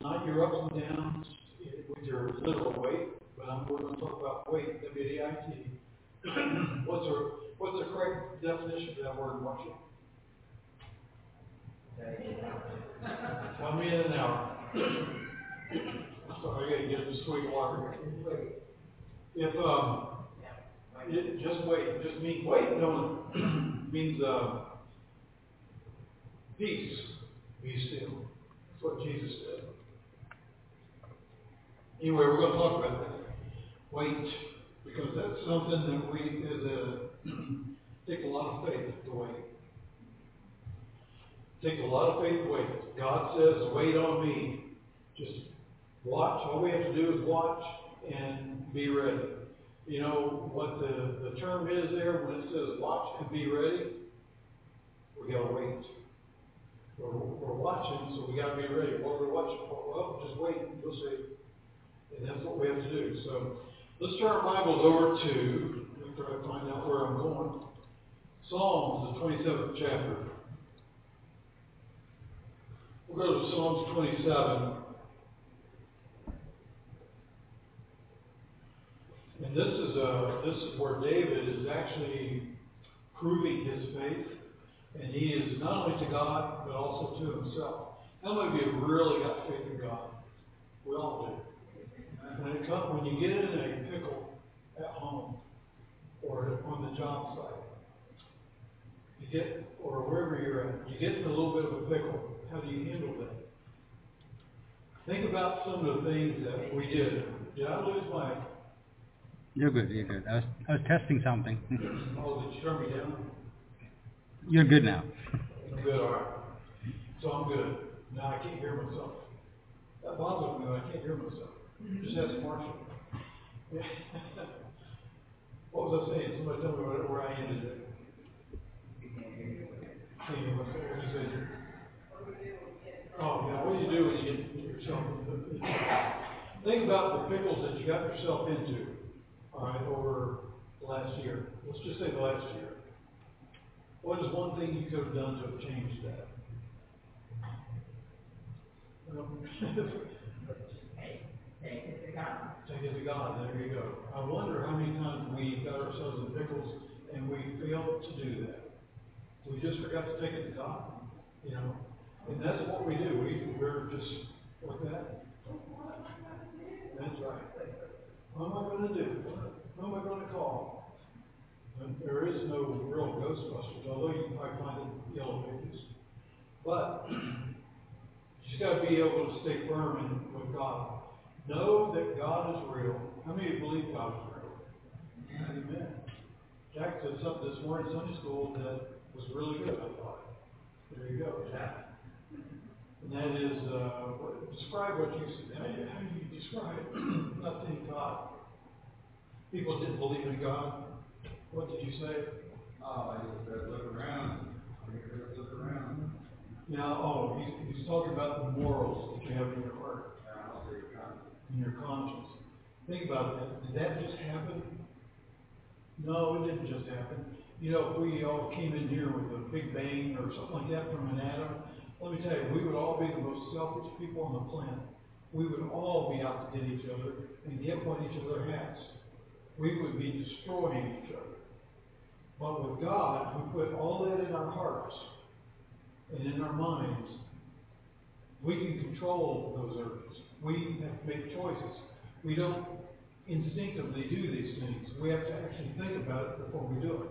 not your ups and downs with your literal weight, but I'm, going to talk about weight, W-A-I-T. what's the what's the correct definition for that word, Marshall? Tell me in an hour. Sorry, I gotta get a sweet water. If um, it, just wait, just mean wait, don't means uh, peace, be still. That's what Jesus said. Anyway, we're going to talk about that. Wait, because that's something that we is a take a lot of faith to wait. Takes a lot of faith to wait. God says, wait on me. Just watch. All we have to do is watch and be ready. You know what the, the term is there when it says watch and be ready? We gotta wait. We're, we're watching, so we gotta be ready. What are watching for? Well, just wait, you'll see. And that's what we have to do. So let's turn our Bibles over to, let me try to find out where I'm going. Psalms, the 27th chapter. We'll go to Psalms 27. And this is a, this is where David is actually proving his faith, and he is not only to God but also to himself. How many of you have really got faith in God? We all do. When it comes, when you get in a pickle at home or on the job site, you get, or wherever you're at, you get in a little bit of a pickle. How do you handle that? Think about some of the things that we did. Did I lose my you're good, you're good. I was, I was testing something. Oh, did you turn me down? You're good now. I'm good, all right. So I'm good. Now I can't hear myself. That bothers me, I can't hear myself. Just ask Marshall. what was I saying? Somebody tell me where, where I ended it. Can't hear. What you said? Oh, yeah, what do you do when you get yourself Think about the pickles that you got yourself into all right, over the last year. Let's just say the last year. What is one thing you could have done to have changed that? Take it to God. Take it to God. There you go. I wonder how many times we got ourselves in pickles and we failed to do that. We just forgot to take it to God. You know, and that's what we do. We we're just like that. That's right. What am I going to do? Who am I going to call? And there is no real Ghostbusters, although you probably find it in yellow pages. But you just got to be able to stay firm in, with God. Know that God is real. How many of you believe God is real? Amen. Jack said something this morning in Sunday school that was really good, I thought. There you go, Jack. And that is, uh, what, describe what you see. How, do you, how do you describe not seeing God? People didn't believe in God. What did you say? Oh, I just said, look around. Look around. Now, oh, he's, he's talking about the morals that you have in your heart, in your conscience. Think about that. Did that just happen? No, it didn't just happen. You know, if we all came in here with a big bang or something like that from an atom, let me tell you, we would all be the most selfish people on the planet. We would all be out to get each other and get what each other has. We would be destroying each other. But with God, who put all that in our hearts and in our minds, we can control those urges. We have to make choices. We don't instinctively do these things. We have to actually think about it before we do it.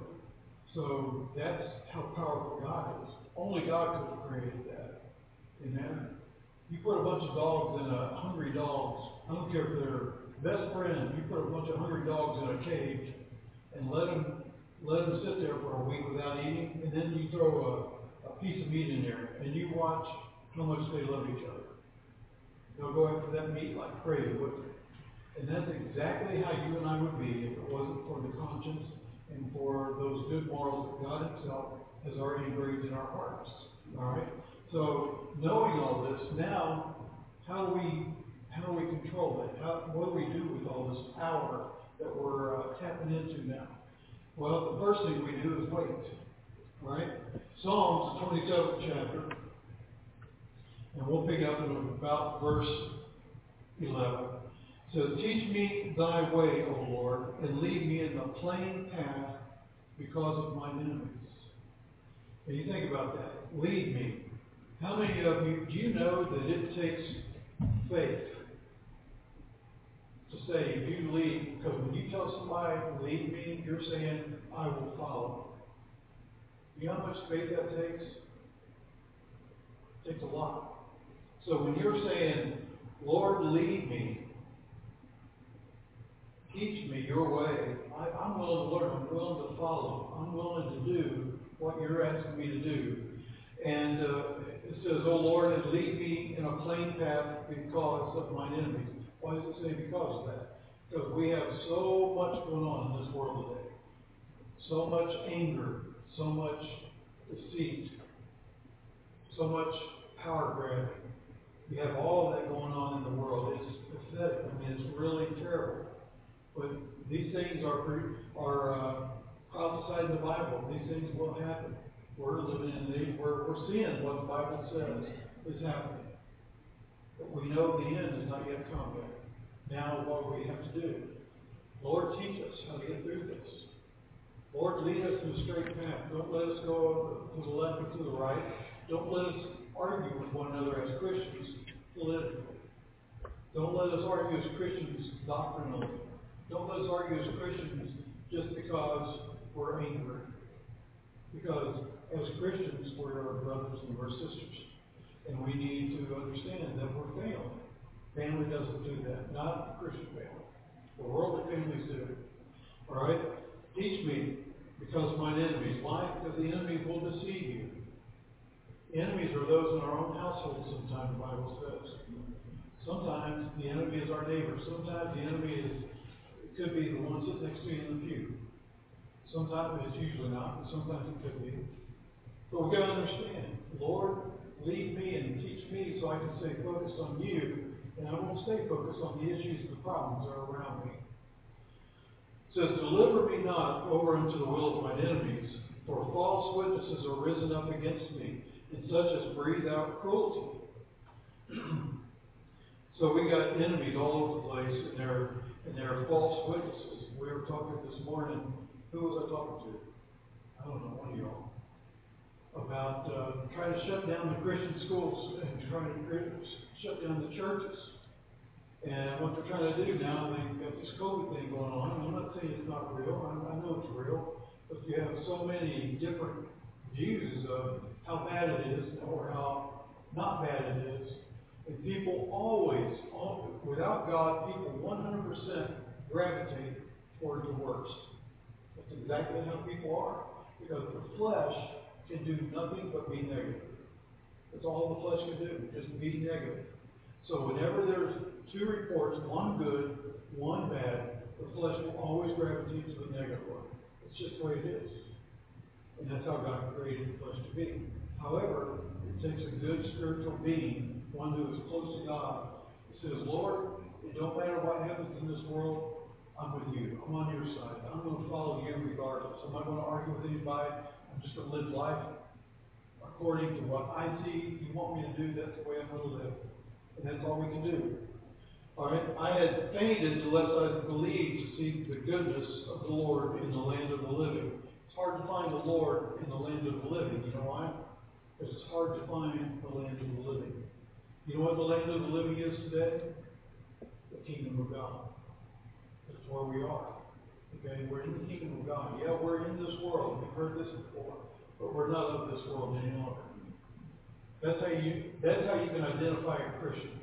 So that's how powerful God is. Only God could have created that. Amen. You put a bunch of dogs in a hungry dogs. I don't care if they're best friends. You put a bunch of hungry dogs in a cage and let them let them sit there for a week without eating, and then you throw a, a piece of meat in there, and you watch how much they love each other. They'll go after that meat like crazy? And that's exactly how you and I would be if it wasn't for the conscience and for those good morals that God Himself has already engraved in our hearts. All right. So knowing all this, now how do we how do we control it? How, what do we do with all this power that we're uh, tapping into now? Well, the first thing we do is wait. Right? Psalms 27th chapter. And we'll pick up in about verse eleven. It says, Teach me thy way, O Lord, and lead me in the plain path because of mine enemies. And you think about that. Lead me. How many of you, do you know that it takes faith to say you lead? Because when you tell somebody, lead me, you're saying, I will follow. You know how much faith that takes? It takes a lot. So when you're saying, Lord, lead me, teach me your way, I, I'm willing to learn, I'm willing to follow, I'm willing to do what you're asking me to do. And uh, it says, O Lord, and lead me in a plain path because of mine enemies. Why does it say because of that? Because we have so much going on in this world today. So much anger, so much deceit, so much power grabbing. We have all that going on in the world. It's pathetic. I mean, it's really terrible. But these things are are uh, prophesied in the Bible. These things will happen. We're living in the age where we're seeing what the Bible says is happening. But we know the end has not yet come yet. Now what we have to do? Lord, teach us how to get through this. Lord, lead us in the straight path. Don't let us go to the left or to the right. Don't let us argue with one another as Christians politically. Don't let us argue as Christians doctrinally. Don't let us argue as Christians just because we're angry. Because as Christians, we're our brothers and we're sisters. And we need to understand that we're family. Family doesn't do that. Not Christian family. The worldly families do. All right? Teach me because mine enemies. Why? Because the enemies will deceive you. Enemies are those in our own household sometimes, the Bible says. Sometimes the enemy is our neighbor. Sometimes the enemy is, could be the one sitting next to you in the pew. Sometimes it's usually not, but sometimes it could be. But we've got to understand, Lord, lead me and teach me so I can stay focused on you, and I won't stay focused on the issues and the problems that are around me. It says, Deliver me not over into the will of mine enemies, for false witnesses are risen up against me, and such as breathe out cruelty. so we got enemies all over the place, and they're and they're false witnesses. We were talking this morning. Who was I talking to? I don't know, one of y'all. About uh, trying to shut down the Christian schools and trying to shut down the churches. And what they're trying to do now, they've got this COVID thing going on. I'm not saying it's not real. I, I know it's real. But you have so many different views of how bad it is or how not bad it is. And people always, without God, people 100% gravitate toward the worst. That's exactly how people are. Because the flesh can do nothing but be negative. That's all the flesh can do, just be negative. So whenever there's two reports, one good, one bad, the flesh will always gravitate to the negative one. It's just the way it is. And that's how God created flesh to be. However, it takes a good spiritual being, one who is close to God, who says, Lord, it don't matter what happens in this world, I'm with you. I'm on your side. I'm going to follow you regardless. I'm not going to argue with anybody. I'm just going to live life according to what I see you want me to do. That's the way I'm going to live. And that's all we can do. All right? I had fainted unless I believed to see the goodness of the Lord in the land of the living. It's hard to find the Lord in the land of the living. You know why? Because it's hard to find the land of the living. You know what the land of the living is today? The kingdom of God. That's where we are. Okay? We're in the kingdom of God. Yeah, we're in this world. We've heard this before. But we're not of this world any longer. That's how you that's how you can identify a Christian.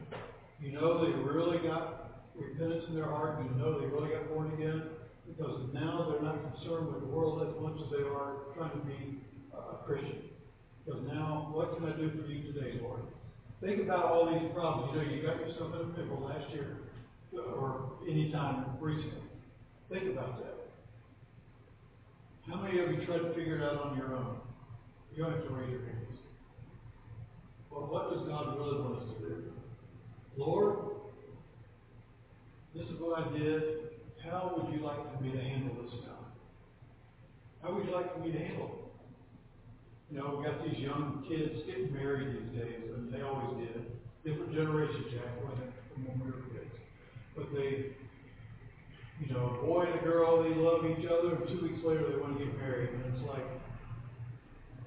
You know they really got repentance in their heart, you know they really got born again, because now they're not concerned with the world as much as they are trying to be a Christian. Because now, what can I do for you today, Lord? Think about all these problems. You know, you got yourself in a pickle last year uh, or any time recently. Think about that. How many of you tried to figure it out on your own? You don't have to raise your hands. Well, what does God really want us to do? Lord, this is what I did. How would you like for me to handle this now? How would you like for me to handle it? You know, we got these young kids getting married these days, and they always did. different generation, Jack, from when we were kids. But they, you know, a boy and a girl, they love each other, and two weeks later they want to get married, and it's like,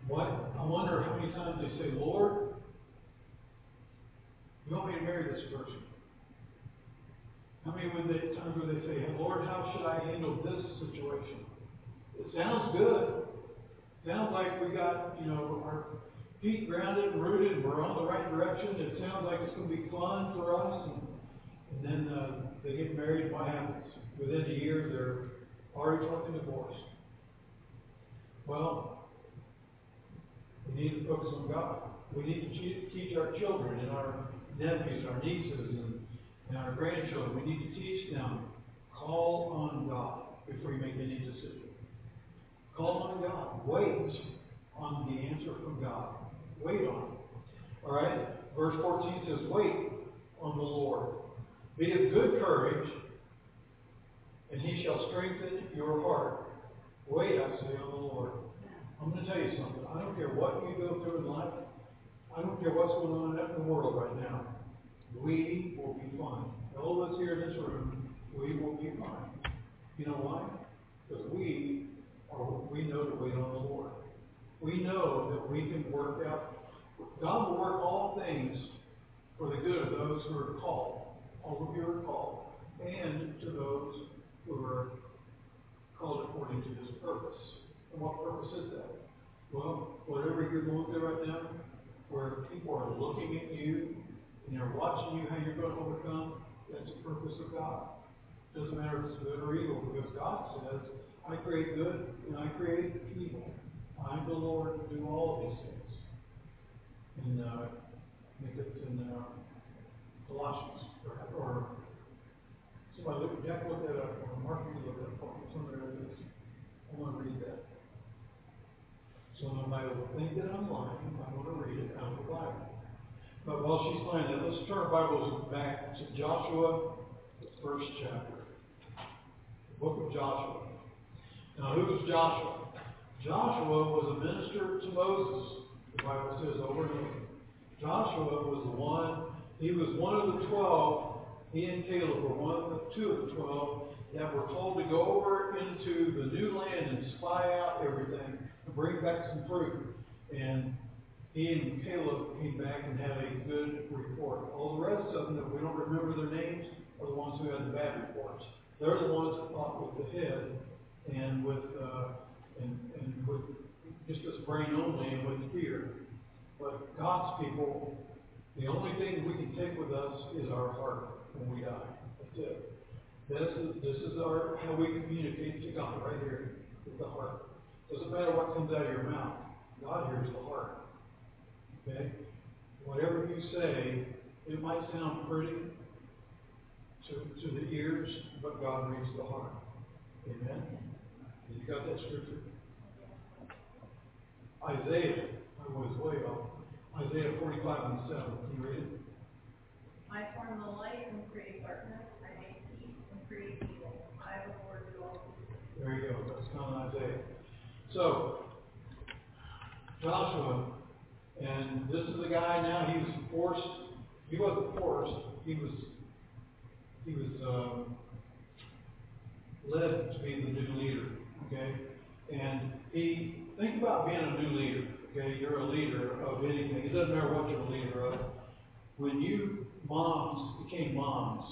what? I wonder how many times they say, Lord, you want me to marry this person? How many would they, times would they say, Lord, how should I handle this situation? It sounds good. Sounds like we got, you know, our feet grounded and rooted, we're on the right direction. It sounds like it's going to be fun for us. And, and then uh, they get married, what happens? Within a year, they're already talking divorce. Well, we need to focus on God. We need to teach our children and our nephews, our nieces, and, and our grandchildren. We need to teach them call on God before you make any decision. Call on God. Wait on the answer from God. Wait on it. All right? Verse 14 says, Wait on the Lord. Be of good courage, and he shall strengthen your heart. Wait, I say, on the Lord. I'm going to tell you something. I don't care what you go through in life. I don't care what's going on in the world right now. We will be fine. All of us here in this room, we will be fine. You know why? Because we are, we know to wait on the Lord. We know that we can work out. God will work all things for the good of those who are called. All of you are called. And to those who are called according to his purpose. And what purpose is that? Well, whatever you're going through right now, where people are looking at you and they're watching you how you're going to overcome, that's the purpose of God. Doesn't matter if it's good or evil, because God says, I create good and I create evil. I'm the Lord who do all of these things. And uh, I think it's in uh, Colossians, or, or somebody look, Jack look that up, or Mark, you look that up, or somewhere it is. I want to read that. So nobody will think that I'm lying. I want to read it out of the Bible. But while she's finding that, let's turn our Bibles back to Joshua, the first chapter. The book of Joshua. Now, who was Joshua? Joshua was a minister to Moses, the Bible says over and over. Joshua was the one, he was one of the twelve, he and Caleb were one of the two of the twelve that were told to go over into the new land and spy out everything and bring back some fruit. And he and Caleb came back and had a good report. All the rest of them that we don't remember their names are the ones who had the bad reports. They're the ones that fought with the head and with uh, and, and with just this brain only and with fear. But God's people, the only thing we can take with us is our heart when we die. That's it. This is, this is our how we communicate to God right here with the heart. Doesn't matter what comes out of your mouth. God hears the heart. Okay? Whatever you say, it might sound pretty to, to the ears, but God reads the heart. Amen? You got that scripture? Isaiah, I was way off. Isaiah 45 and 7. Can you read it? I form the light and create darkness. I make peace and create evil. I, have the all There you go. That's of Isaiah. So, Joshua, and this is the guy now, he was forced, he wasn't forced, he was, he was, um, led to be the new leader, okay? And he, think about being a new leader, okay? You're a leader of anything. It doesn't matter what you're a leader of. When you moms became moms,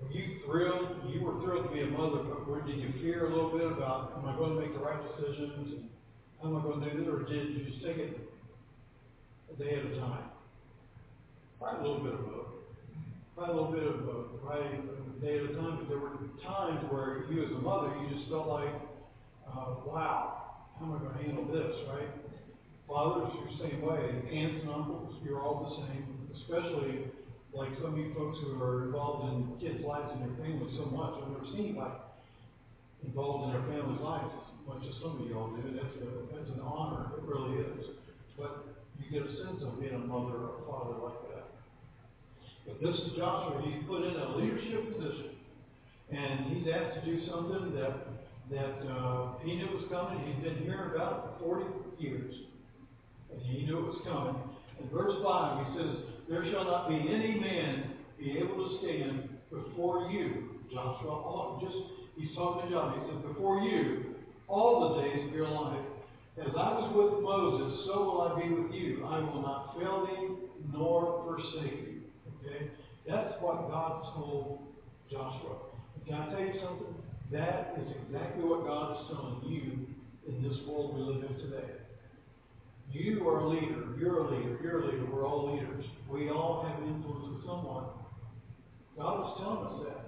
were you thrilled? You were thrilled to be a mother, but did you fear a little bit about, am I going to make the right decisions? And am I going to do this? Or did you just take it a day at a time? Probably a little bit of both. Probably a little bit of both. Probably a day at a time. But there were times where if you as a mother, you just felt like, uh, wow, how am I going to handle this, right? Fathers, you're the same way. Aunts and uncles, you're all the same. Especially like some of you folks who are involved in kids' lives and their families so much. I've never seen like involved in their family's lives much as some of you all do. That's a, that's an honor. It really is. But you get a sense of being a mother or a father like that. But this is Joshua. He's put in a leadership position, and he's asked to do something that that uh, he knew was coming. He's been hearing about it for 40 years, and he knew it was coming. In verse 5, he says, there shall not be any man be able to stand before you, Joshua, all, just, he's talking to Joshua, he says, before you, all the days of your life. As I was with Moses, so will I be with you. I will not fail thee nor forsake you. Okay? That's what God told Joshua. Can I tell you something? That is exactly what God is telling you in this world we live in today. You are a leader. You're a leader. You're a leader. We're all leaders. We all have influence with someone. God is telling us that.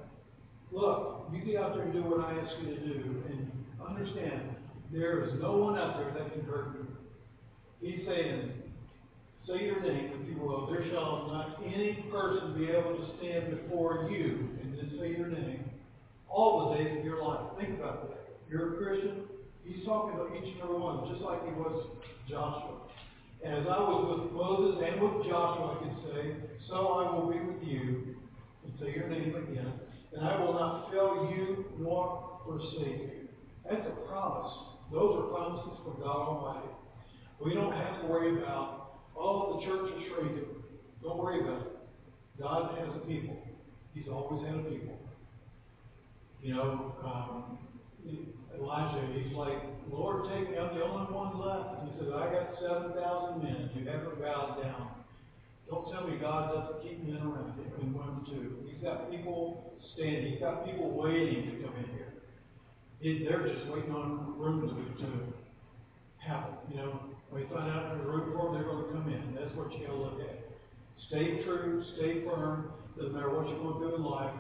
Look, you get out there and do what I ask you to do, and understand there is no one out there that can hurt you. He's saying, say your name, if you will. There shall not any person be able to stand before you, and then say your name, all the days of your life. Think about that. You're a Christian. He's talking to each and every one, just like he was Joshua. And As I was with Moses and with Joshua, I can say, so I will be with you, and say your name again, and I will not fail you nor forsake you. That's a promise. Those are promises from God Almighty. We don't have to worry about, oh, the church is shrinking. Don't worry about it. God has a people. He's always had a people. You know, um, Elijah, he's like, Lord, take me. I'm the only one left. And he said, I got 7,000 men. You haven't bowed down. Don't tell me God doesn't keep men around and women too. He's got people standing. He's got people waiting to come in here. He, they're just waiting on room to, happen. You know, they find out there's room for them, they're going to come in. That's what you got to look at. Stay true. Stay firm. Doesn't matter what you're going to do in life.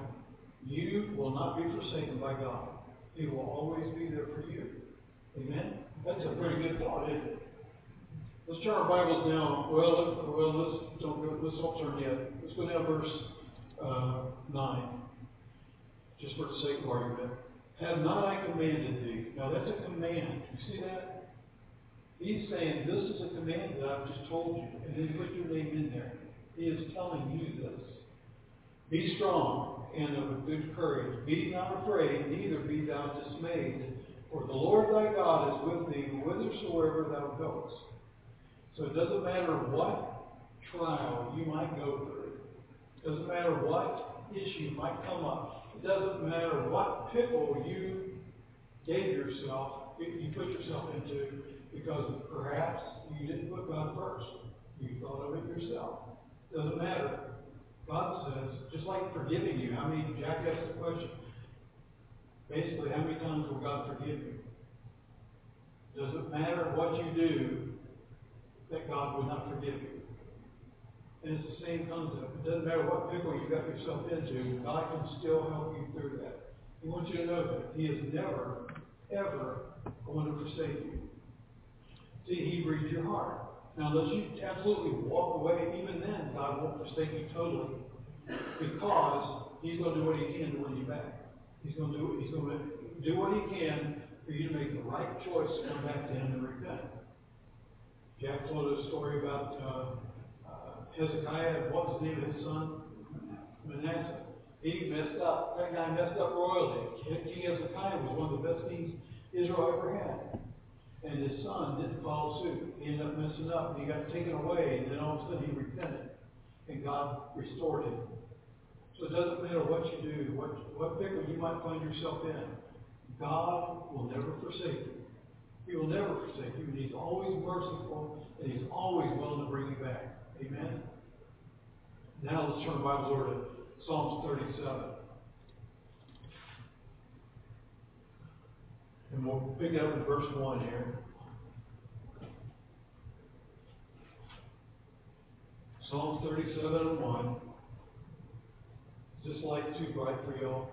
You will not be forsaken by God. He will always be there for you. Amen? That's a pretty good thought, isn't it? Let's turn our Bibles now. Well, well, let's don't go, let's don't turn yet. Let's go down verse uh, nine, just for the sake of argument. Have not I commanded thee? Now that's a command. You see that? He's saying this is a command that I've just told you, and then put your name in there. He is telling you this. Be strong and of good courage. Be not afraid, neither be thou dismayed. For the Lord thy God is with thee whithersoever thou goest. So it doesn't matter what trial you might go through. It doesn't matter what issue might come up. It doesn't matter what pickle you gave yourself, you put yourself into, because perhaps you didn't put God first. You thought of it yourself. Doesn't matter. God says, just like forgiving you, how many, Jack asked the question, basically, how many times will God forgive you? Doesn't matter what you do, that God would not forgive you. And it's the same concept. It doesn't matter what pickle you got yourself into, God can still help you through that. He wants you to know that. He is never, ever going to forsake you. See, He reads your heart. Now, unless you absolutely walk away, even then, God won't forsake you totally. Because He's going to do what He can to win you back. He's going to do, he's going to do what He can for you to make the right choice to come back to Him and repent. Jack told a story about uh, Hezekiah. What was the name of his son? Manasseh. He messed up. That guy messed up royally. King Hezekiah was one of the best kings Israel ever had. And his son didn't follow suit. He ended up messing up. He got taken away. And then all of a sudden he repented. And God restored him. So it doesn't matter what you do, what, what pickle you might find yourself in. God will never forsake you. He will never forsake you. And he's always merciful. And he's always willing to bring you back. Amen? Now let's turn the Bibles over to Psalms 37. And we'll pick it up in verse 1 here. Psalms 37 and 1. Is this light too bright for y'all?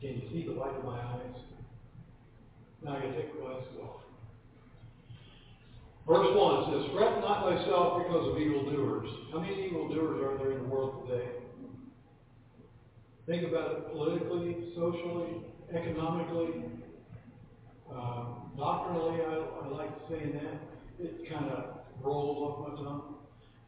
Can you see the light in my eyes? Now I gotta take my glasses off. Verse 1 says, Fret not thyself because of evildoers. How many evildoers are there in the world today? Think about it politically, socially, economically, um, doctrinally. I, I like saying that. It kind of rolls off my tongue.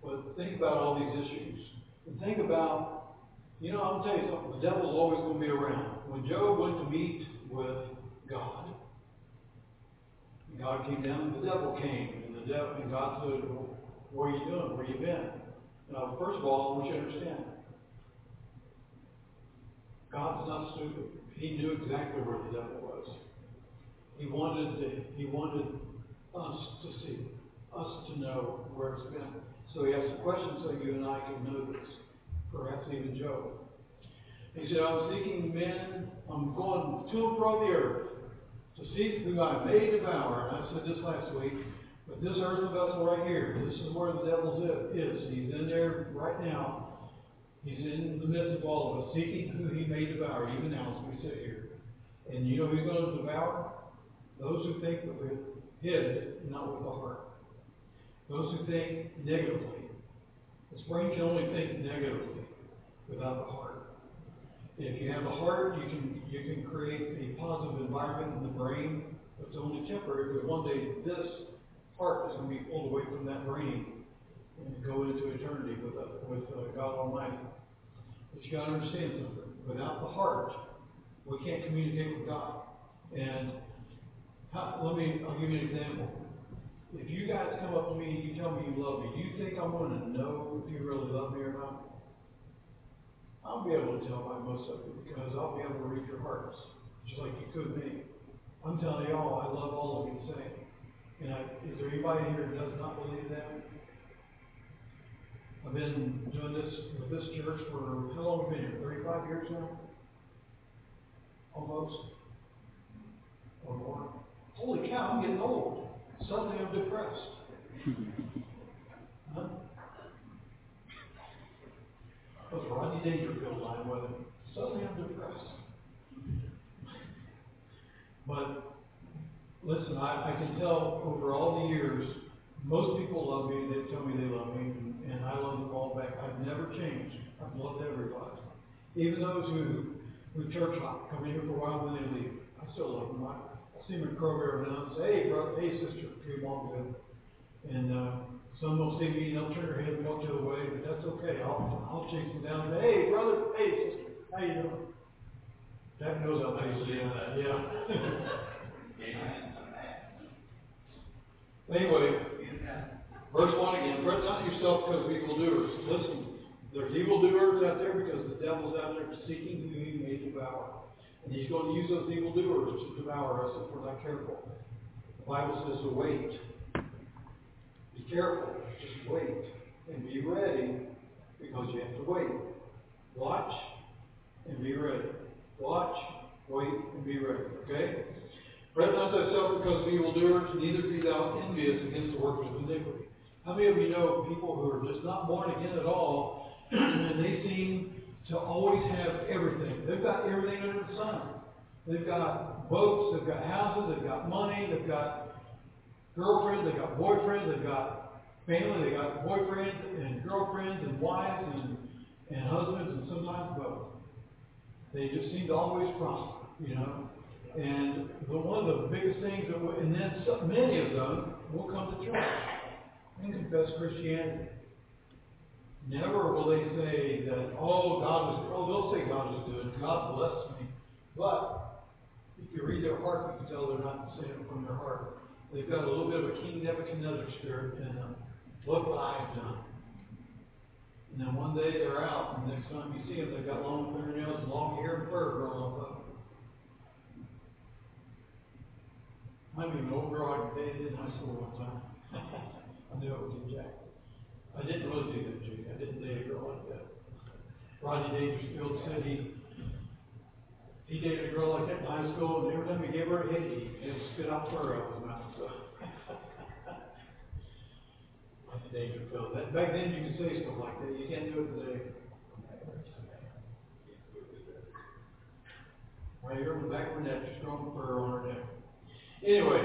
But think about all these issues. And think about, you know, I'll tell you something. The devil's always going to be around. When Job went to meet with God, God came down and the devil came. The devil, and God said, well, what are you doing, where you been? Now, first of all, I want you to understand, God's not stupid. He knew exactly where the devil was. He wanted to, he wanted us to see, us to know where it's been. So he asked the question so you and I can know this. Perhaps even Job. He said, I'm seeking men, I'm going to and fro the earth to seek who I may devour. And I said this last week, this earthen vessel right here, this is where the devil is. He's in there right now. He's in the midst of all of us, seeking who he may devour, even now as we sit here. And you know he's going to devour? Those who think with the head, not with the heart. Those who think negatively. This brain can only think negatively without the heart. If you have the heart, you can you can create a positive environment in the brain, but it's only temporary. Because one day this heart is going to be pulled away from that brain and go into eternity with uh, with uh, God Almighty. But you got to understand something. Without the heart, we can't communicate with God. And how, let me, I'll give you an example. If you guys come up to me and you tell me you love me, do you think I'm going to know if you really love me or not? I'll be able to tell by most of it because I'll be able to read your hearts, just like you could me. I'm telling y'all, I love all of you the same. And I, is there anybody here who does not believe that? I've been doing this with this church for, how long have we been here? Thirty-five years now? Almost? Or more? Holy cow, I'm getting old. Suddenly I'm depressed. Huh? Rodney Dangerfield line him. Suddenly I'm depressed. But, listen, I, I can tell over all the years, most people love me, they tell me they love me, and, and I love them all back. I've never changed. I've loved everybody. Even those who, who church hop, come in here for a while, and then they leave. I still love them. I, I see them in Kroger every now and say, hey, brother, hey, sister, come on, good. And, uh, some will see me and they'll turn their head and walk the other way, but that's okay. I'll, I'll chase them down and say, hey, brother, hey, sister, how you doing? Jack knows how to say that, yeah. Anyway, verse one again, fret not yourself because of evildoers. Listen, there's evildoers out there because the devil's out there seeking who he may devour. And he's going to use those evildoers to devour us if we're not careful. The Bible says to wait. Be careful. Just wait. And be ready because you have to wait. Watch and be ready. Watch, wait, and be ready. Okay? Fret not thyself because of evildoers, neither be thou envious against the workers of iniquity. How many of you know people who are just not born again at all, and they seem to always have everything? They've got everything under the sun. They've got boats, they've got houses, they've got money, they've got girlfriends, they've got boyfriends, they've got family, they've got boyfriends and girlfriends and wives and, and husbands and sometimes both. They just seem to always prosper, you know. And one of the biggest things, that and then so, many of them will come to church and confess Christianity. Never will they say that, oh, God was, oh, they'll say God was good, God blessed me. But if you read their heart, you can tell they're not saying it from their heart. They've got a little bit of a King Nebuchadnezzar spirit in them. Look what I've done. And then one day they're out, and the next time you see them, they've got long fingernails long hair and fur growing off of them. I mean, girl I in high school one time. I knew it was in Jack. I didn't really do that, Judy. I didn't date a girl like that. Rodney Dangerfield said he he dated a girl like that in high school, and every time he gave her a hit, he, would spit out fur out of his mouth. So. Rodney Dangerfield. That, back then, you could say stuff like that. You can't do it today. Right here on the back of her neck, just growing fur on her neck. Anyway,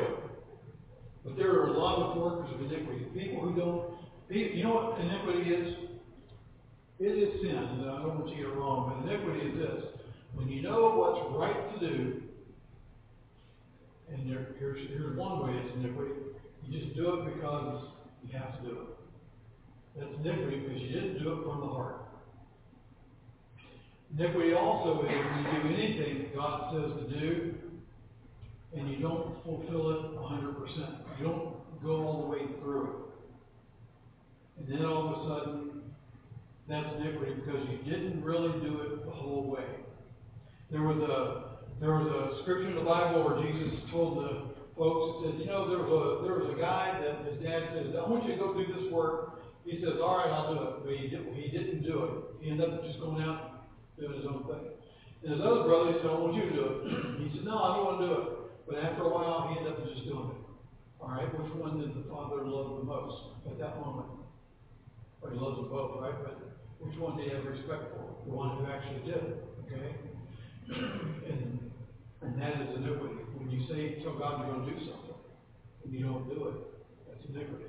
but there are a lot of workers of iniquity. People who don't, you know what iniquity is? It is sin, I don't want you to get it wrong, but iniquity is this. When you know what's right to do, and there, here's, here's one way it's iniquity, you just do it because you have to do it. That's iniquity because you didn't do it from the heart. Iniquity also is when you do anything God says to do, and you don't fulfill it 100%. You don't go all the way through it. And then all of a sudden, That's iniquity because you didn't really do it the whole way. There was a, there was a scripture in the Bible where Jesus told the folks, said, you know, there was a, there was a guy that his dad says, I want you to go do this work. He says, all right, I'll do it. But he, did, he didn't do it. He ended up just going out doing his own thing. And his other brother said, I want you to do it. He said, no, I don't want to do it. But after a while, he ended up just doing it. All right, which one did the father love the most at that moment? Well, he loves them both, right? But which one did he have respect for? The one who actually did it, okay? and, and that is iniquity. When you say, tell God you're going to do something, and you don't do it, that's iniquity.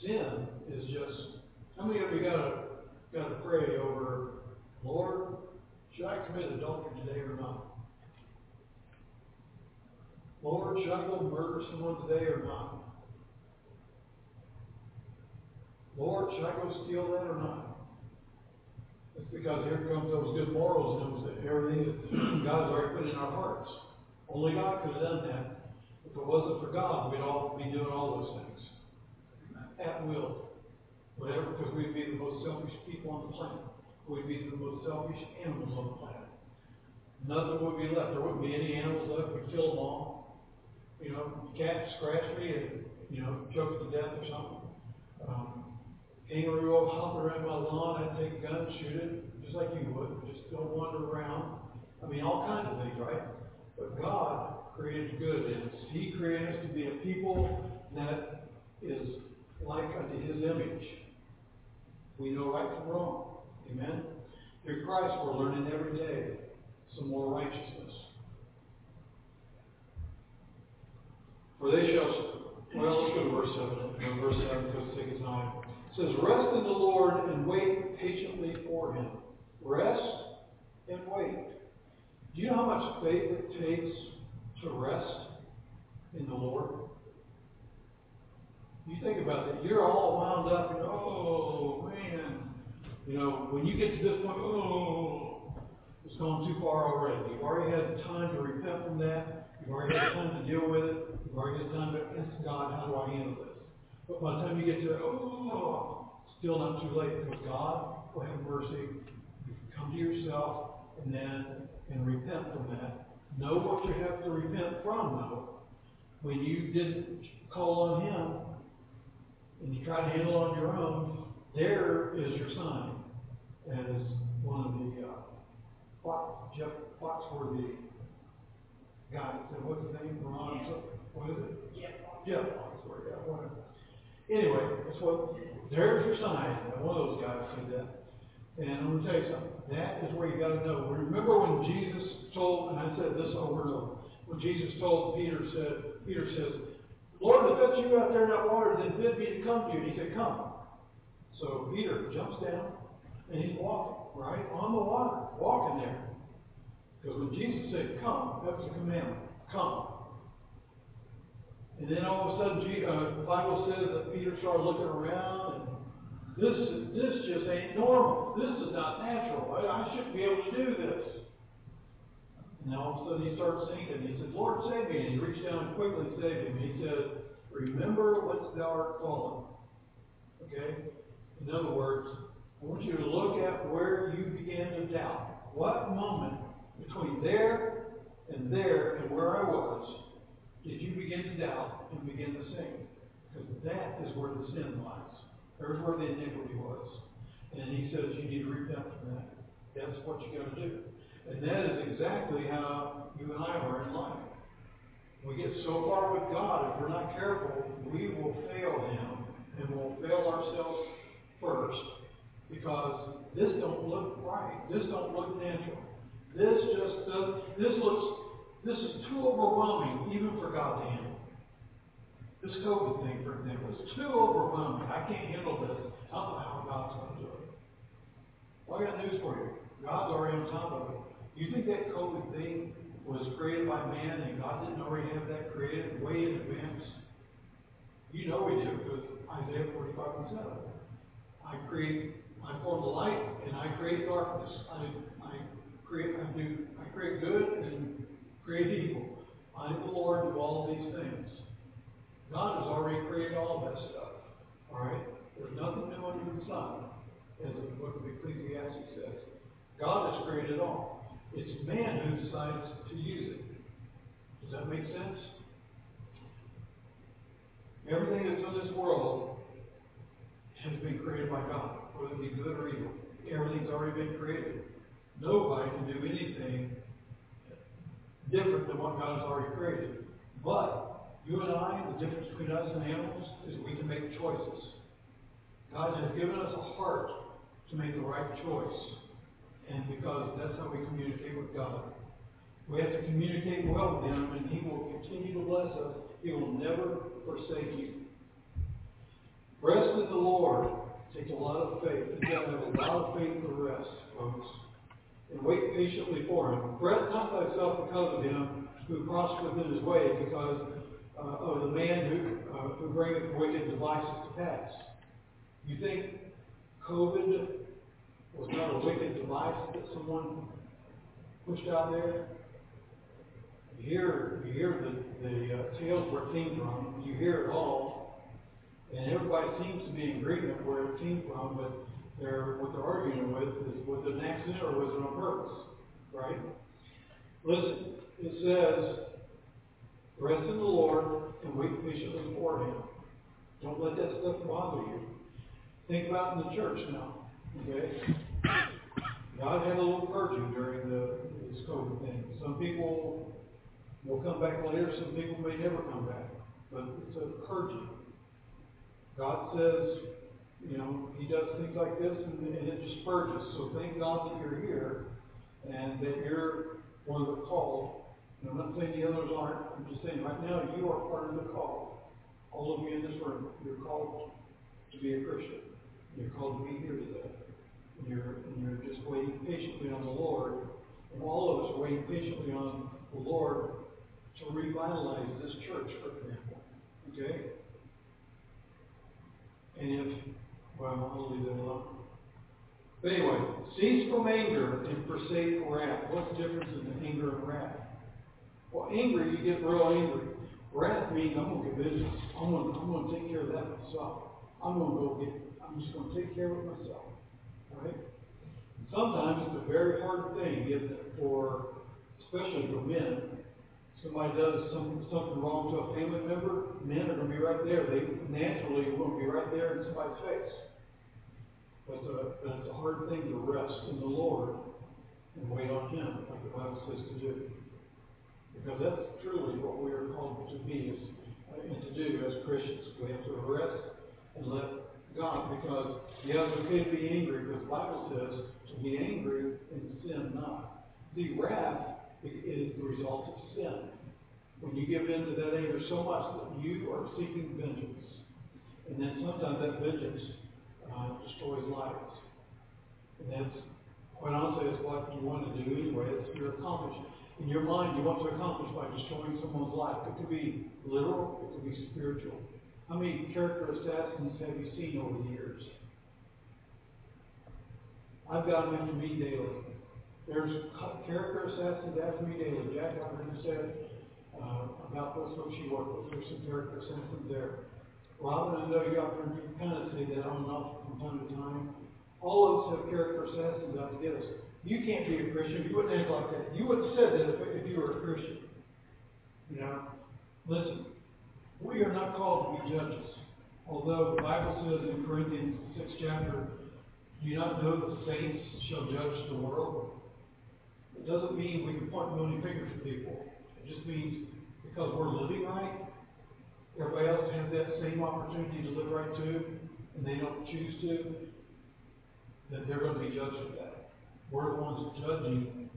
Sin is just, how many of you got to, got to pray over, Lord, should I commit adultery today or not? Lord, should go murder someone today or not? Lord, should go steal that or not? It's because here comes those good morals and those, everything that God's already put in our hearts. Only God could have done that. If it wasn't for God, we'd all be doing all those things. At will. Whatever, because we'd be the most selfish people on the planet. We'd be the most selfish animals on the planet. Nothing would be left. There wouldn't be any animals left. We'd kill them all. You know, cat scratched me and, you know, choked to death or something. Um, kangaroo will hop around my lawn, I'd take a gun, and shoot it, just like you would, just go wander around. I mean, all kinds of things, right? But God created good in us. He created us to be a people that is like unto His image. We know right from wrong. Amen? Through Christ, we're learning every day some more righteousness. For they shall, well, let's go to verse 7. Verse 7 because it takes time. It says, Rest in the Lord and wait patiently for Him. Rest and wait. Do you know how much faith it takes to rest in the Lord? You think about it. You're all wound up and, oh, man. You know, when you get to this point, oh, it's gone too far already. You've already had time to repent from that. You've already had time to deal with it. Already had time to ask God, how do I handle this? But by the time you get to, oh, still not too late because God will have mercy. You can come to yourself and then and repent from that. Know what you have to repent from, though. When you didn't call on Him and you try to handle it on your own, there is your sign. As one of the uh, Fox, Jeff Foxworthy guys said, what's his name? Ron, what is it? Yeah. Foxworthy, yeah, whatever. Anyway, that's what, there's your sign. One of those guys said that. And I'm going to tell you something. That is where you got to know. Remember when Jesus told, and I said this over and over, when Jesus told Peter, said, Peter says, Lord, if that's you out there in that water, then bid me to come to you. And he said, come. So Peter jumps down, and he's walking, right, on the water, walking there. Because when Jesus said, come, that was a commandment. Come. And then all of a sudden, uh, the Bible says that Peter started looking around, and this, this just ain't normal. This is not natural. I, I shouldn't be able to do this. And all of a sudden he starts sinking. He says, Lord, save me. And he reached down and quickly saved him. He said, Remember whence thou art fallen. Okay? In other words, I want you to look at where you began to doubt. What moment between there and there and where I was did you begin to doubt and begin to sing? Because that is where the sin lies. There's where the iniquity was. And he says you need to repent from that. That's what you got to do. And that is exactly how you and I are in life. We get so far with God, if we're not careful, we will fail Him and we'll fail ourselves first because this don't look right. This don't look natural. This just does, this looks, this is too overwhelming even for God to handle. This COVID thing, for example, is too overwhelming. I can't handle this. I don't know how God's going to do it. Well, I got news for you. God's already on top of it. You think that COVID thing was created by man and God didn't already have that created way in advance? You know we do because Isaiah 45 and 7. I create, I form the light and I create darkness. I, I create, I do, I create good and create evil. Am the Lord do all these things. God has already created all that stuff. All right? There's nothing new under the sun. as the book of Ecclesiastes says. God has created all. It's man who decides to use it. Does that make sense? Everything that's in this world has been created by God, whether it be good or evil. Everything's already been created. Nobody can do anything different than what God has already created. But you and I, the difference between us and animals is we can make choices. God has given us a heart to make the right choice. And because that's how we communicate with God. We have to communicate well with Him, and He will continue to bless us. He will never forsake you. Rest with the Lord takes a lot of faith. You've got to have a lot of faith to rest, folks. And wait patiently for Him. Fret not thyself because of Him who prospereth in his way, because uh, of the man who, uh, who bringeth wicked devices to pass. You think COVID was not a wicked device that someone pushed out there? You hear, you hear the, the uh, tales where it came from. You hear it all. And everybody seems to be in agreement where it came from, but they're, what they're arguing with is was it an accident or was it on purpose? Right? Listen, it says, rest in the Lord and wait patiently for Him. Don't let that stuff bother you. Think about in the church now. Okay? God had a little purging during the, this COVID thing. Some people will come back later, some people may never come back. But it's a purging. God says, you know, He does things like this and, it just purges. So thank God that you're here and that you're one of the called. And I'm not saying the others aren't. I'm just saying right now you are part of the call. All of you in this room, you're called to be a Christian. You're called to be here today. And you're, and you're just waiting patiently on the Lord. And all of us are waiting patiently on the Lord to revitalize this church, for example. Okay? And if, well, I'll leave that alone. But anyway, cease from anger and forsake wrath. What's the difference in the anger and wrath? Well, angry, you get real angry. Wrath means I'm gonna get business. I'm gonna, I'm gonna take care of that myself. I'm gonna go get. I'm just gonna take care of it myself. Right? Sometimes it's a very hard thing, isn't it, for especially for men. Somebody does some, something wrong to a family member, men are going to be right there. They naturally to be right there in somebody's face. But, but it's a hard thing to rest in the Lord and wait on Him, like the Bible says to do. Because that's truly what we are called to be uh, and to do as Christians. We have to rest and let God, because yeah, it's okay to be angry, because the Bible says to be angry and sin not. The wrath is the result of sin. When you give in to that anger so much that you are seeking vengeance, and then sometimes that vengeance uh, destroys lives. And that's, quite honestly, that's what you want to do anyway. It's your accomplishment. In your mind, you want to accomplish by destroying someone's life. It could be literal, it could be spiritual. How many character assassins have you seen over the years? I've got them after me daily. There's character assassins after me daily. Jack, I've heard you say uh, about those folks you work with. There's some character assassins there. Robin, I know you to kind of say that on and off from time to time. All of us have character assassins out to get us. You can't be a Christian. You wouldn't act like that. You wouldn't have said that if, if you were a Christian. You know? Listen, we are not called to be judges. Although the Bible says in Corinthians 6 chapter, do you not know the saints shall judge the world? It doesn't mean we can point million fingers at people. It just means because we're living right, everybody else has that same opportunity to live right too, and they don't choose to, then they're going to be judged for that. We're the ones judging.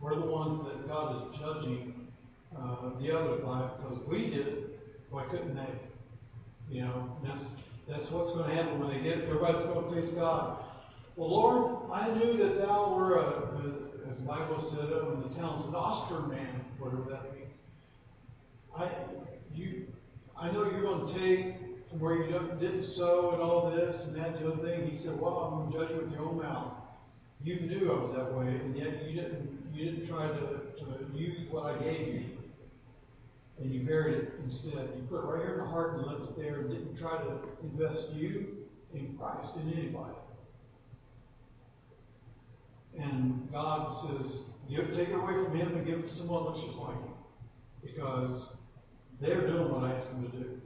We're the ones that God is judging uh, the others by because we did it. Why couldn't they? You know, that's that's what's going to happen when they get. Everybody's going to face God. Well, Lord, I knew that Thou were a, Bible said uh, in the town's an Oscar man, whatever that means. I you I know you're going to take from where you didn't sow and all this and that the other thing. He said, Well, I'm going to judge you with your own mouth. You knew I was that way, and yet you didn't you didn't try to, to use what I gave you. And you buried it instead. You put it right here in the heart and left it there and didn't try to invest you in Christ in anybody. And God says, give, take it away from him and give it to someone that looks just like him. Because they're doing what I asked them to do.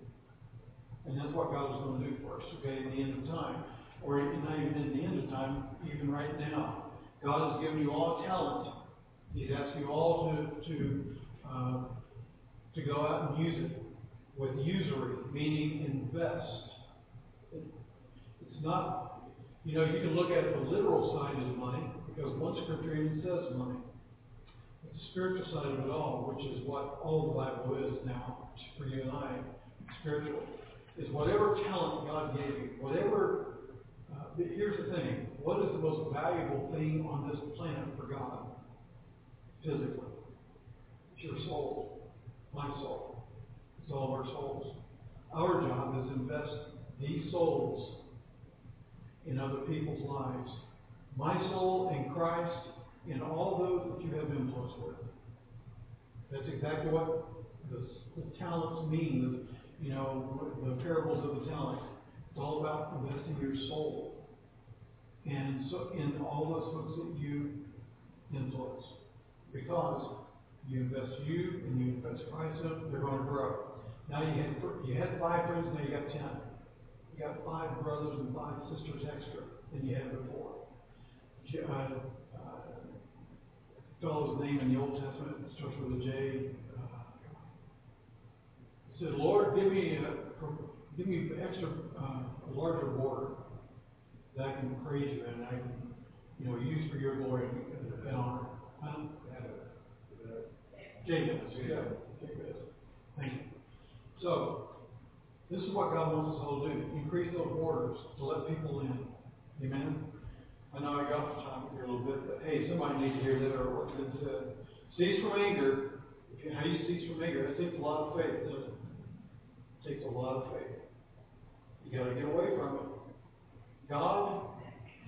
And that's what God is going to do for us, okay, at the end of time. Or not even in the end of time, even right now. God has given you all talent. He's asking you all to, to, uh, to go out and use it with usury, meaning invest. It's not, you know, you can look at the literal side as money, because one scripture even says money. But the spiritual side of it all, which is what all the Bible is now, for you and I, spiritual, is whatever talent God gave you, whatever, uh, here's the thing, what is the most valuable thing on this planet for God? Physically. It's your soul, my soul. It's all of our souls. Our job is to invest these souls in other people's lives. My soul and Christ in all those that you have influence with. That's exactly what the, the talents mean. You know, the parables of the talents. It's all about investing your soul. And so in all those folks that you influence. Because you invest you and you invest Christ in them, they're going to grow. Now you had you had five friends, now you got ten. You got five brothers and five sisters extra than you had before. Uh, uh, fellow's name in the Old Testament starts with a J. Uh, said, "Lord, give me a, give me extra uh, a larger border that I can praise you and I can, you know, use for your glory and, honor." Jacob, yeah, Jacob. Thank you. So, this is what God wants us all to do. Increase those borders to let people in. Amen? I know I got off topic here a little bit, but hey, somebody needs to hear that what's been said. Cease from anger. How you cease from anger? That takes a lot of faith, doesn't it? it takes a lot of faith. You got to get away from it. God,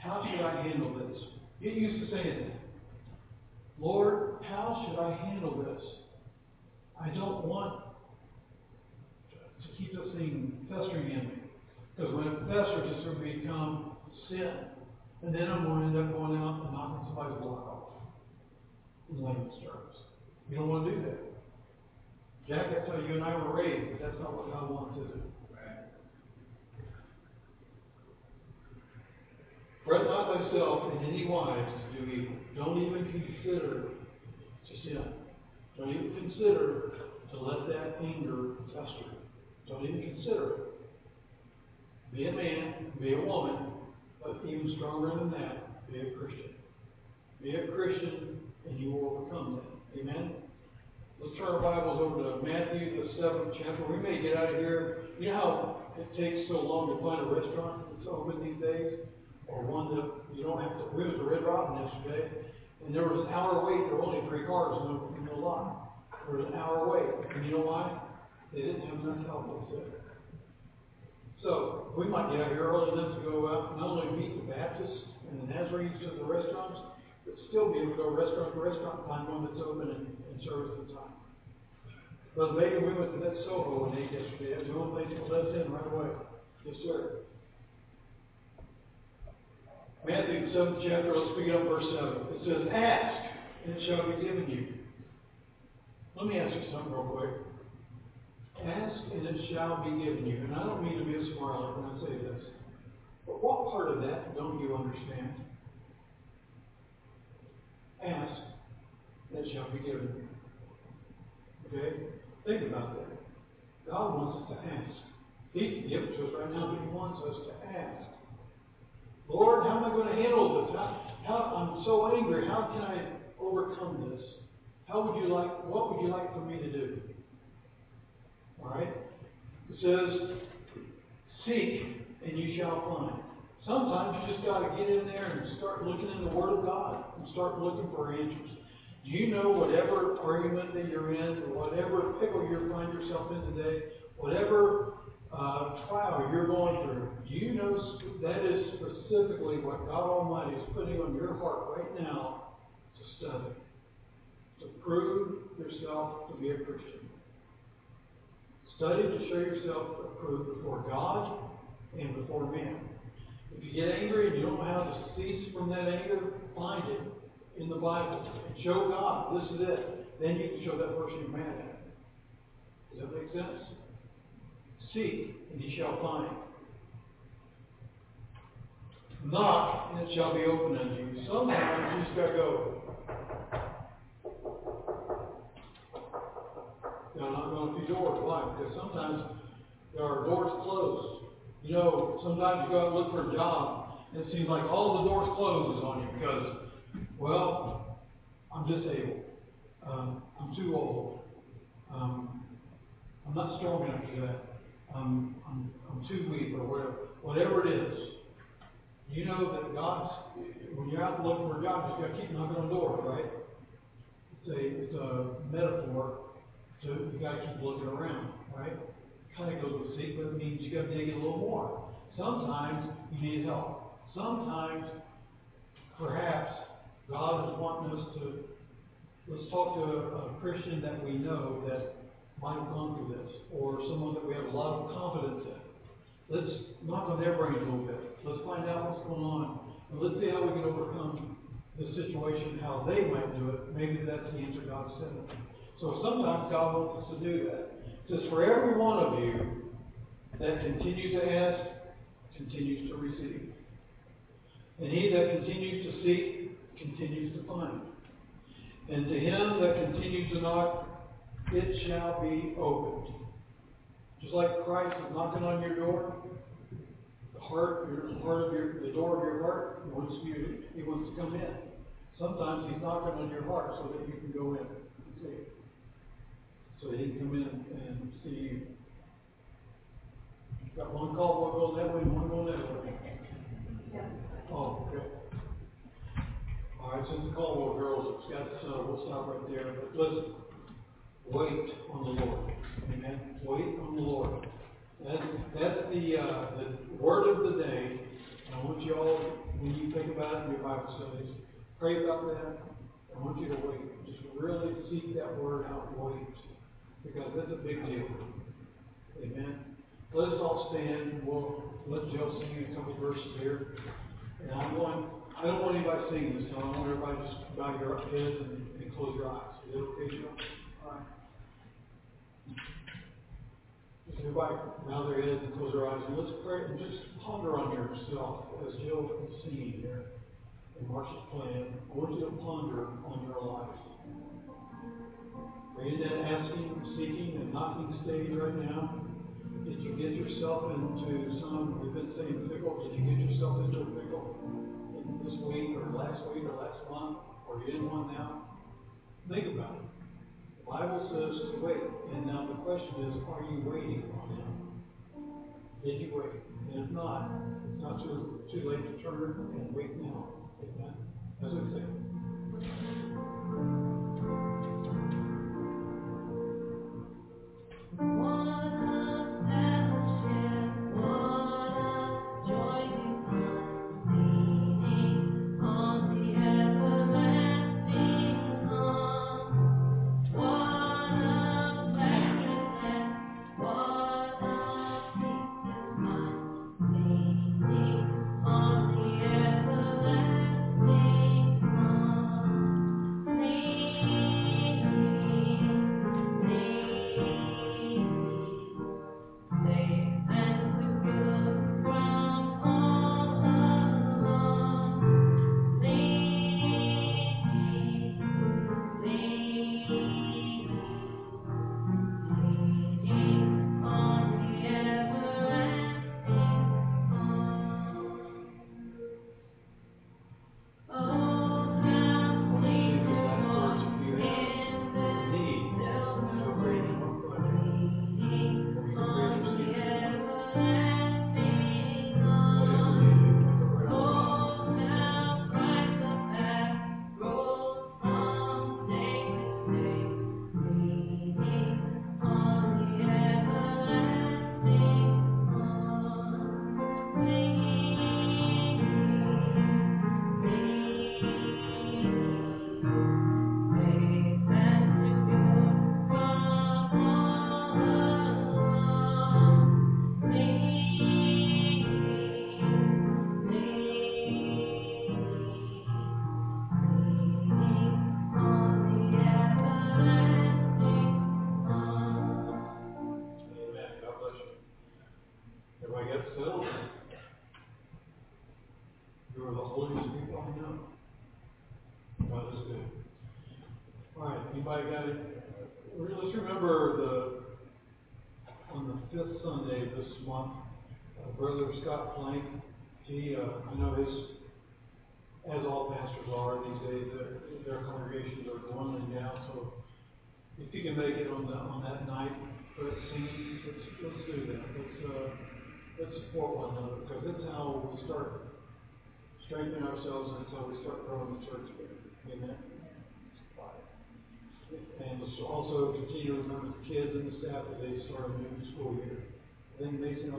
how should I handle this? Get used to saying that. Lord, how should I handle this? I don't want to keep this thing festering in me. Because when it festers, it's going to become sin. And then I'm going to end up going out and knocking somebody's block off in layman's terms. You don't want to do that. Jack, that's how you and I were raised, but that's not what God wants, is it? Fret not thyself in any wise to do evil. Don't even consider to sin. Don't even consider to let that anger fester. Don't even consider it. Be a man, be a woman, but even stronger than that, be a Christian. Be a Christian and you will overcome that. Amen? Let's turn our Bibles over to Matthew, the seventh chapter. We may get out of here. You know how it takes so long to find a restaurant that's open these days? Or one that you don't have to. We went to Red Robin yesterday, and there was an hour wait. There were only three cars in the, in the lot. There was an hour wait. And you know why? They didn't have enough help, they said. So, we might get out here early enough to go out, and not only meet the Baptists and the Nazarenes at the restaurants, but still be able to go restaurant to restaurant, find one that's open and, and service at the time. Brother Bacon, we went to that Soho and ate yesterday. That's the only place that us in right away. Yes, sir. Matthew, the seventh chapter, let's begin up verse 7. It says, Ask, and it shall be given you. Let me ask you something real quick. Ask, and it shall be given you. And I don't mean to be a smart when I say this. But what part of that don't you understand? Ask, and it shall be given you. Okay? Think about that. God wants us to ask. He can give it to us right now, but He wants us to ask. Lord, how am I going to handle this? How, how, I'm so angry. How can I overcome this? How would you like, what would you like for me to do? Right? It says, seek and you shall find. Sometimes you just got to get in there and start looking in the Word of God and start looking for answers. Do you know whatever argument that you're in, or whatever pickle you find yourself in today, whatever uh, trial you're going through, do you know that is specifically what God Almighty is putting on your heart right now to study, to prove yourself to be a Christian? Study to show yourself approved before God and before men. If you get angry and you don't know how to cease from that anger, find it in the Bible. Show God, this is it. Then you can show that person you're mad at. Does that make sense? Seek, and ye shall find. Knock, and it shall be opened unto you. Sometimes you just gotta go. I'm going to few. Why? Because sometimes are doors closed. You know, sometimes you go out and look for a job, and it seems like all the doors closes on you because, well, I'm disabled. Um, I'm too old. Um, I'm not strong enough for that. Um, I'm, I'm too weak or whatever. Whatever it is, you know that God's, when you're out looking for a job, you just got to keep knocking on doors, right? It's a, it's a metaphor so you gotta keep looking around, right? Kind of goes with seek, but it means you gotta dig in a little more. Sometimes you need help. Sometimes, perhaps, God is wanting us to, let's talk to a, a Christian that we know that might have gone through this, or someone that we have a lot of confidence in. Let's knock on their brains a little bit. Let's find out what's going on. And let's see how we can overcome the situation, how they might do it. Maybe that's the answer God sent them. So sometimes God wants us to do that. It says, for every one of you that continues to ask, continues to receive. And he that continues to seek, continues to find. And to him that continues to knock, it shall be opened. Just like Christ is knocking on your door, the heart, your heart of your, the door of your heart, he wants you, he wants to come in. Sometimes he's knocking on your heart so that you can go in and see so he'd come in and see you. Got one call, one going that way, one going that way. Oh, okay. All right, since the Caldwell girls it's got settled, we'll stop right there, but listen, wait on the Lord. Amen. Wait on the Lord. That's, that's the, uh, the word of the day. I want you all, when you think about it in your Bible studies, pray about that. I want you to wait. Just really seek that word out, and wait because that's a big deal. Amen. Let us all stand. We'll let Joe sing a couple verses here. And I'm going, I don't want anybody singing this time. I want everybody to just bow your heads and, and close your eyes. Is that okay, Joe? All right. Just everybody bow their heads and close their eyes. And let's pray and just ponder on yourself as Joe is singing here in Marshall's plan. I want you to ponder on your life. Are you in that asking, seeking, and knocking stage right now? Did you get yourself into some, we've been saying pickle, did you get yourself into a pickle this week, or last week, or last month, or you in one now? Think about it. The Bible says to wait, and now the question is, are you waiting on Him? Did you wait? And if not, it's not too, too late to turn and wait now. Amen? As we say. Brother he, uh, I know his, as all pastors are these days, their, their congregations are dwindling down, so if you can make it on the, on that night, for singing, let's, let's do that. Let's, uh, let's support one another, because that's how we start strengthening ourselves, and that's how we start growing the church. Amen? And also continue to remember the kids and the staff as they start a new school year. I think Mason